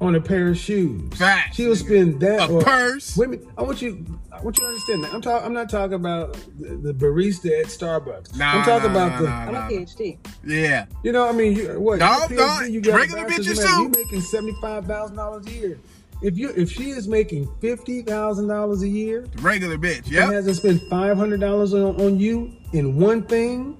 S3: on a pair of shoes.
S2: Facts,
S3: She will spend that
S2: A
S3: or
S2: purse.
S3: Women, I want you, I want you to understand that. I'm talking. I'm not talking about the, the barista at Starbucks.
S2: Nah,
S3: I'm talking
S2: nah,
S3: about
S2: nah,
S3: the.
S2: nah,
S6: I'm
S2: nah.
S6: a PhD.
S2: Yeah.
S3: You know, I mean, you, what?
S2: No,
S3: your
S2: no,
S3: PhD, you got
S2: regular
S3: bachelor's
S2: bitches too.
S3: You making seventy five thousand dollars a year. If you if she is making fifty thousand dollars a year
S2: Regular bitch.
S3: and hasn't spent five hundred dollars on, on you in one thing,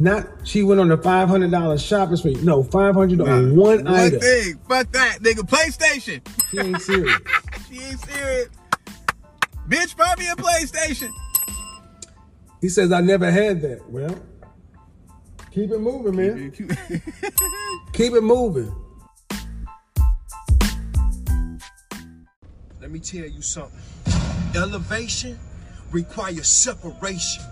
S3: not she went on a five hundred dollars shopping spree. No, five hundred on one,
S2: One
S3: item.
S2: thing. Fuck that, nigga. PlayStation.
S3: She ain't serious.
S2: She ain't serious. Bitch, buy me a PlayStation.
S3: He says, I never had that. Well, keep it moving, man. Keep it moving.
S4: Let me tell you something. Elevation requires separation.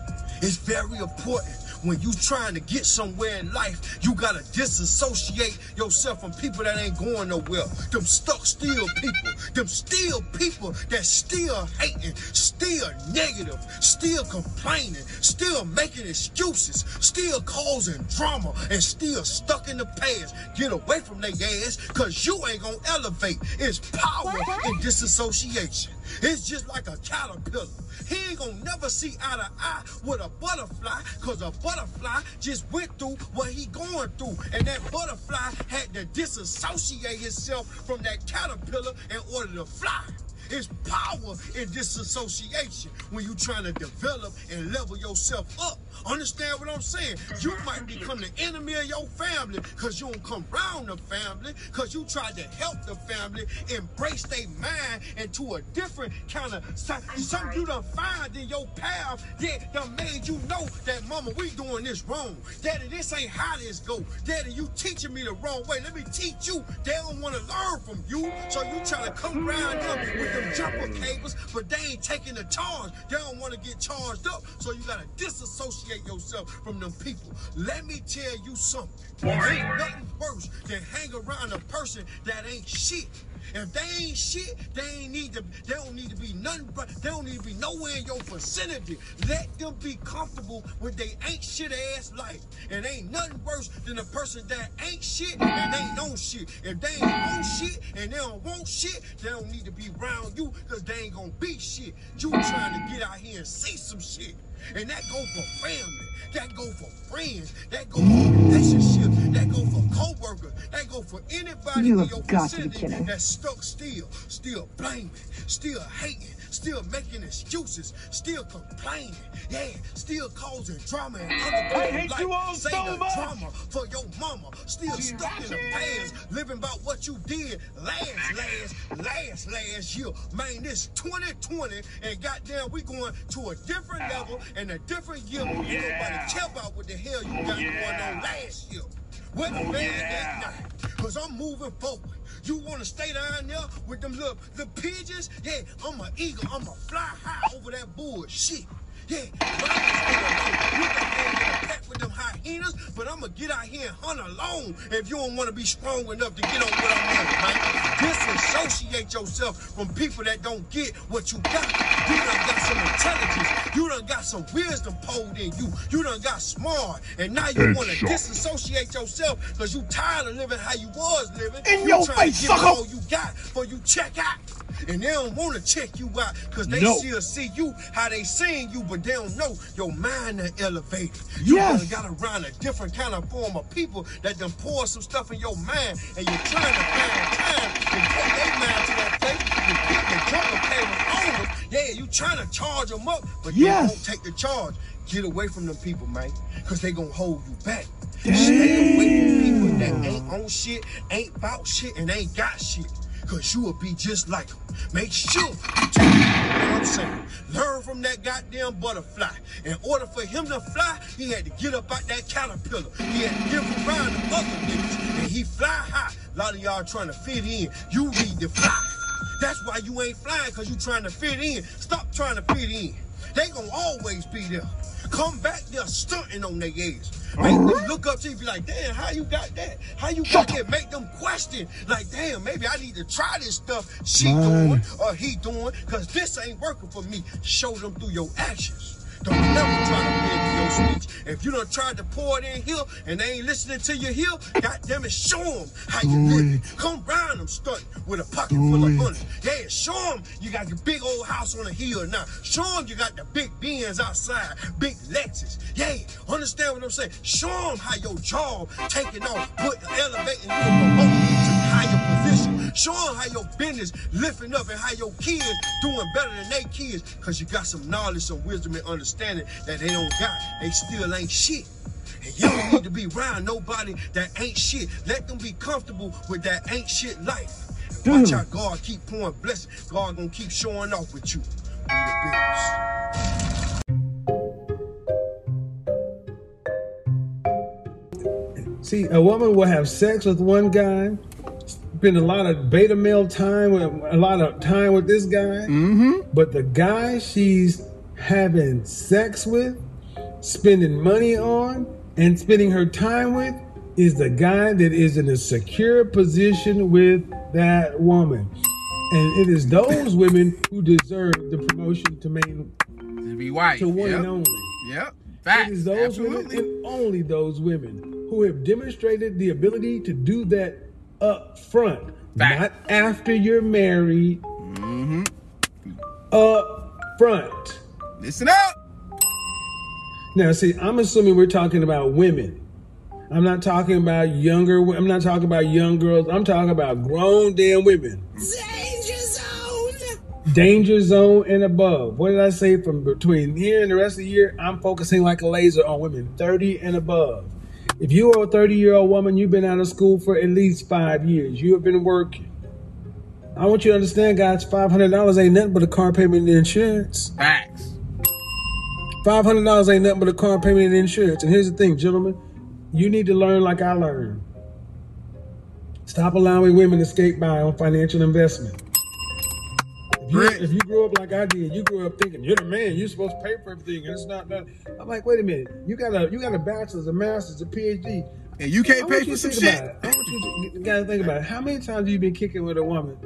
S4: It's very important. When you trying to get somewhere in life, you gotta disassociate yourself from people that ain't going nowhere. Them stuck still people. Them still people that still hating, still negative, still complaining, still making excuses, still causing drama, and still stuck in the past. Get away from their ass, cause you ain't gonna elevate. It's power in disassociation. It's just like a caterpillar. He ain't gonna never see eye to eye with a butterfly, cause a butterfly just went through what he going through. And that butterfly had to disassociate himself from that caterpillar in order to fly. It's power in disassociation when you trying to develop and level yourself up. Understand what I'm saying? You might become the enemy of your family because you don't come round the family because you tried to help the family embrace their mind into a different kind of something you done find in your path that done made you know that mama we doing this wrong. Daddy, this ain't how this go. Daddy, you teaching me the wrong way. Let me teach you. They don't want to learn from you. So you trying to come around them with them jumper cables, but they ain't taking the charge. They don't want to get charged up. So you gotta disassociate yourself from them people. Let me tell you something. There ain't nothing worse than hang around a person that ain't shit. If they ain't shit, they ain't need to. They don't need to be nothing. But they don't need to be nowhere in your vicinity. Let them be comfortable with they ain't shit ass life. And ain't nothing worse than a person that ain't shit and ain't on shit. If they ain't on shit and they don't want shit, they don't need to be around you because they ain't gonna be shit. You trying to get out here and see some shit. And that go for family. That go for friends. That go for relationships. That go for co-workers. That go for anybody
S6: You
S4: in
S6: have
S4: your
S6: got to be
S4: vicinity that's stuck still, still blaming, still hating, still making excuses, still complaining, yeah, still causing drama and other people's life. Say the drama for your mama, still stuck in the past, living about what you did last, last, last, last year. Man, this 2020 and goddamn, we going to a different level and a different year. Ain't nobody care about what the hell you got going on last year. What oh, the man that night? Cause I'm moving forward. You wanna stay down there with them little the pigeons? Yeah, I'm an eagle. I'm a fly high over that bullshit. Yeah, but I'm gonna stay alone. You can hang in a pack with them hyenas, but I'm gonna get out here and hunt alone if you don't wanna be strong enough to get on what I'm on, man. Disassociate yourself from people that don't get what you got. You done got some intelligence. You done got some wisdom poured in you. You done got smart. And now you wanna disassociate yourself because you tired of living how you was living.
S7: In
S4: you
S7: your
S4: trying
S7: face,
S4: to
S7: sucker.
S4: all you got for you check out. And they don't want to check you out because they
S7: No.
S4: still see you how they seeing you, but they don't know your mind done elevated. You
S7: Yes.
S4: got around a different kind of form of people that done pour some stuff in your mind, and you're trying to find time to take their mind to Yeah, you trying to charge them up, but
S7: Yes.
S4: they won't take the charge. Get away from them people, man, because they gonna hold you back. Stay away from people that ain't on shit, ain't about shit, and ain't got shit. cause you will be just like him. Make sure you take what I'm saying. Learn from that goddamn butterfly. In order for him to fly, he had to get up out that caterpillar. He had to get around the other niggas. And he fly high. A lot of y'all trying to fit in. You need to fly. That's why you ain't flying, cause you trying to fit in. Stop trying to fit in. They gonna always be there. Come back there stunting on their ass. Make them look up to you, be like, damn, how you got that? How you got that? Make them question, like, damn, maybe I need to try this stuff she doing or he doing, cause this ain't working for me. Show them through your actions. Don't never try to win through your. If you don't try to pour it in here and they ain't listening to you here, God damn it, show them how you living. Come round them stunting with a pocket full of money. Yeah, show them you got your big old house on the hill now. Show them you got the big Benz outside, big Lexus. Yeah, understand what I'm saying? Show them how your job taking off, put elevating you promoting you to higher position. Show them how your business lifting up and how your kids doing better than they kids because you got some knowledge, some wisdom, and understanding that they don't got. They still ain't shit. And you don't need to be around nobody that ain't shit. Let them be comfortable with that ain't shit life. Watch out, God keep pouring blessings. God gonna keep showing off with you.
S3: See, a woman will have sex with one guy, spend a lot of beta male time with a lot of time with this guy, mm-hmm. but the guy she's having sex with, spending money on, and spending her time with is the guy that is in a secure position with that woman. And it is those women who deserve the promotion to main
S2: To be white.
S3: to one
S2: yep.
S3: and only.
S2: Yep.
S3: It
S2: Facts.
S3: is those
S2: Absolutely.
S3: women and only those women who have demonstrated the ability to do that up front,
S2: Fact.
S3: not after you're married.
S2: Mm-hmm.
S3: Up front.
S2: Listen up.
S3: Now, see, I'm assuming we're talking about women. I'm not talking about younger. wo- I'm not talking about young girls. I'm talking about grown damn women.
S8: Danger zone!
S3: Danger zone and above. What did I say? From between here and the rest of the year, I'm focusing like a laser on women 30 and above. If you are a 30 year old woman, you've been out of school for at least five years. You have been working. I want you to understand, guys, $500 ain't nothing but a car payment and insurance.
S2: Facts.
S3: $500 ain't nothing but a car payment and insurance. And here's the thing, gentlemen, you need to learn like I learned. Stop allowing women to skate by on financial investment. If you, if you grew up like I did, you grew up thinking you're the man. You're supposed to pay for everything, and it's not that. I'm like, wait a minute. You got a you got a bachelor's, a master's, a PhD.
S2: And you can't pay for some shit.
S3: I want you to think about it. How many times have you been kicking with a woman,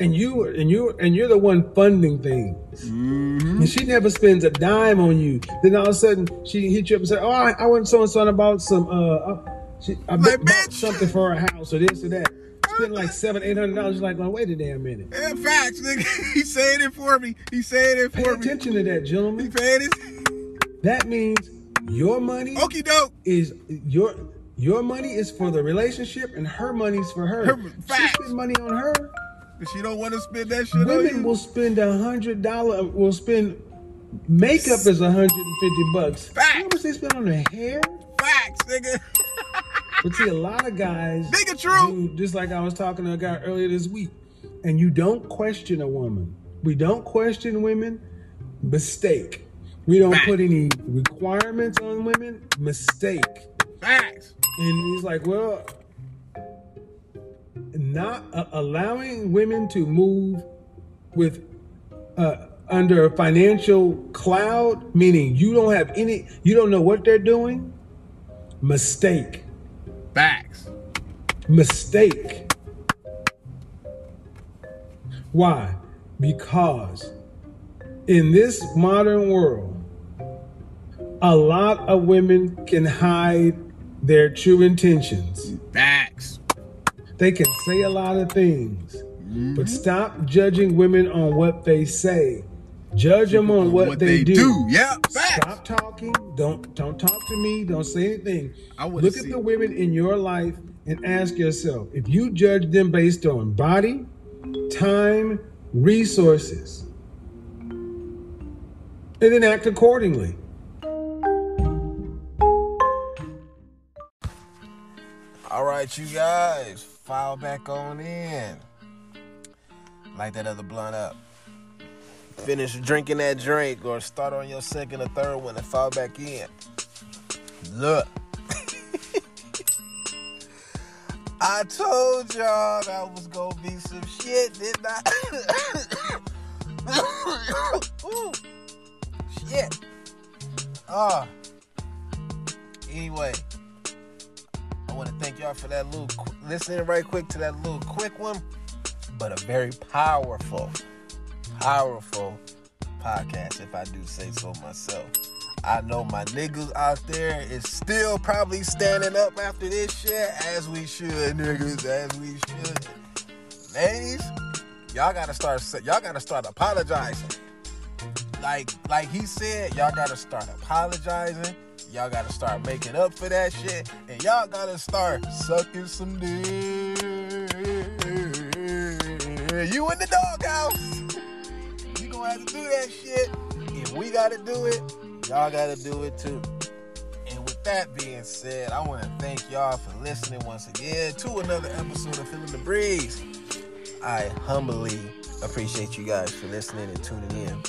S3: and you and you and you're the one funding things,
S2: Mm-hmm.
S3: and she never spends a dime on you. Then all of a sudden she hit you up and say, "Oh, I, I went so and so about some uh, uh she, I
S2: Like,
S3: bought
S2: bitch.
S3: something for her house or this or that." Spend like seven, eight hundred dollars. Like, well, wait a damn minute.
S2: Yeah, facts, nigga. He saying it for me. He saying it
S3: Pay
S2: for me.
S3: attention to that,
S2: He
S3: gentlemen.
S2: paying it.
S3: That means your money
S2: Okie doke.
S3: is your your money is for the relationship, and her money's for her.
S2: Her-
S3: She
S2: facts.
S3: spend money on her.
S2: She don't want to spend that shit on
S3: Women will spend a hundred dollar. Will spend makeup is a hundred and fifty bucks. You know how much they spend on their hair?
S2: Facts, nigga.
S3: But see, a lot of guys, do- just like I was talking to a guy earlier this week, and you don't question a woman. We don't question women. Mistake. We don't
S2: Fact.
S3: put any requirements on women. Mistake.
S2: Facts.
S3: And he's like, well, not uh, allowing women to move with uh, under a financial cloud, meaning you don't have any, you don't know what they're doing. Mistake.
S2: Facts.
S3: Mistake. Why? Because in this modern world, a lot of women can hide their true intentions.
S2: Facts.
S3: They can say a lot of things, but mm-hmm. stop judging women on what they say. Judge them on what, they, do.
S2: Yeah. Facts.
S3: Stop talking. Don't don't talk to me. Don't say anything.
S2: I
S3: Look at the women in your life and ask yourself if you judge them based on body, time, resources, and then act accordingly.
S1: All right, you guys, file back on in. light that other blunt up. Finish drinking that drink or start on your second or third one and fall back in. Look. I told y'all that was gonna be some shit, didn't I? Ooh. Shit. Ah. Anyway, I want to thank y'all for that little qu- listening right quick to that little quick one, but a very powerful, powerful podcast, if I do say so myself. I know my niggas out there is still probably standing up after this shit, as we should, niggas, as we should. Ladies, y'all gotta start. Y'all gotta start apologizing. Like, like he said, y'all gotta start apologizing. Y'all gotta start making up for that shit, and y'all gotta start sucking some dick. You in the doghouse. To do that shit. If we gotta do it, y'all gotta do it too. And with that being said, I want to thank y'all for listening once again to another episode of Feeling the Breeze. I humbly appreciate you guys for listening and tuning in.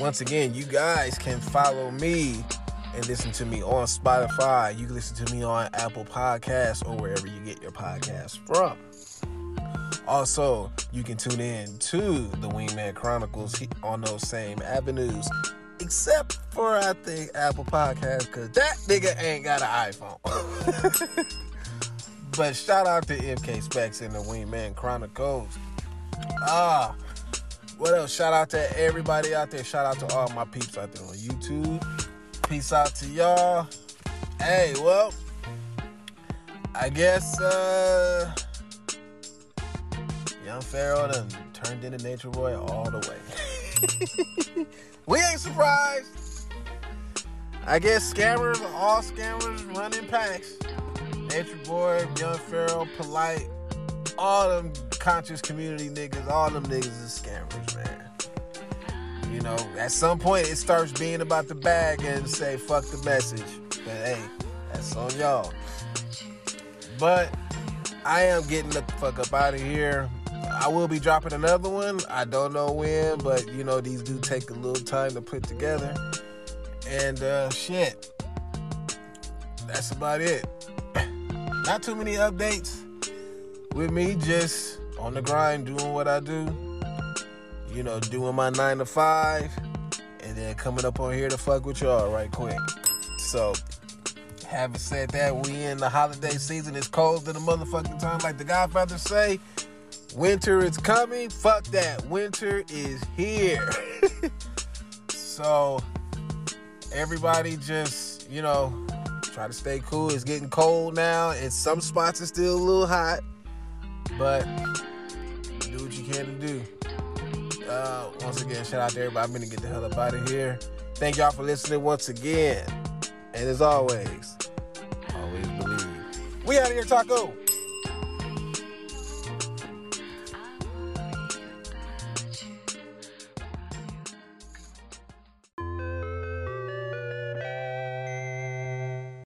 S1: Once again, you guys can follow me and listen to me on Spotify. You can listen to me on Apple Podcasts or wherever you get your podcasts from. Also, you can tune in to the Wingman Chronicles on those same avenues, except for I think Apple Podcasts, because that nigga ain't got an iPhone. but shout out to MK Specs and the Wingman Chronicles. Ah, what else? Shout out to everybody out there. Shout out to all my peeps out there on YouTube. Peace out to y'all. Hey, well, I guess uh Pharaoh done turned into Nature Boy all the way. we ain't surprised. I guess scammers, all scammers running packs. Nature Boy, Young Pharaoh, Polight, all them conscious community niggas, all them niggas is scammers, man. You know, at some point it starts being about the bag and say fuck the message. But hey, that's on y'all. But I am getting the fuck up out of here. I will be dropping another one. I don't know when, but you know, these do take a little time to put together. And uh shit. That's about it. Not too many updates with me, just on the grind, doing what I do. You know, doing my nine to five, and then coming up on here to fuck with y'all right quick. So, having said that, we in the holiday season. It's cold in the motherfucking time, like the Godfather say. Winter is coming. Fuck that. Winter is here. so, everybody just, you know, try to stay cool. It's getting cold now. In some spots, it's still a little hot. But do what you can to do. Uh, once again, shout out to everybody. I'm gonna get the hell up out of here. Thank y'all for listening once again. And as always, always believe. We out of here, Taco.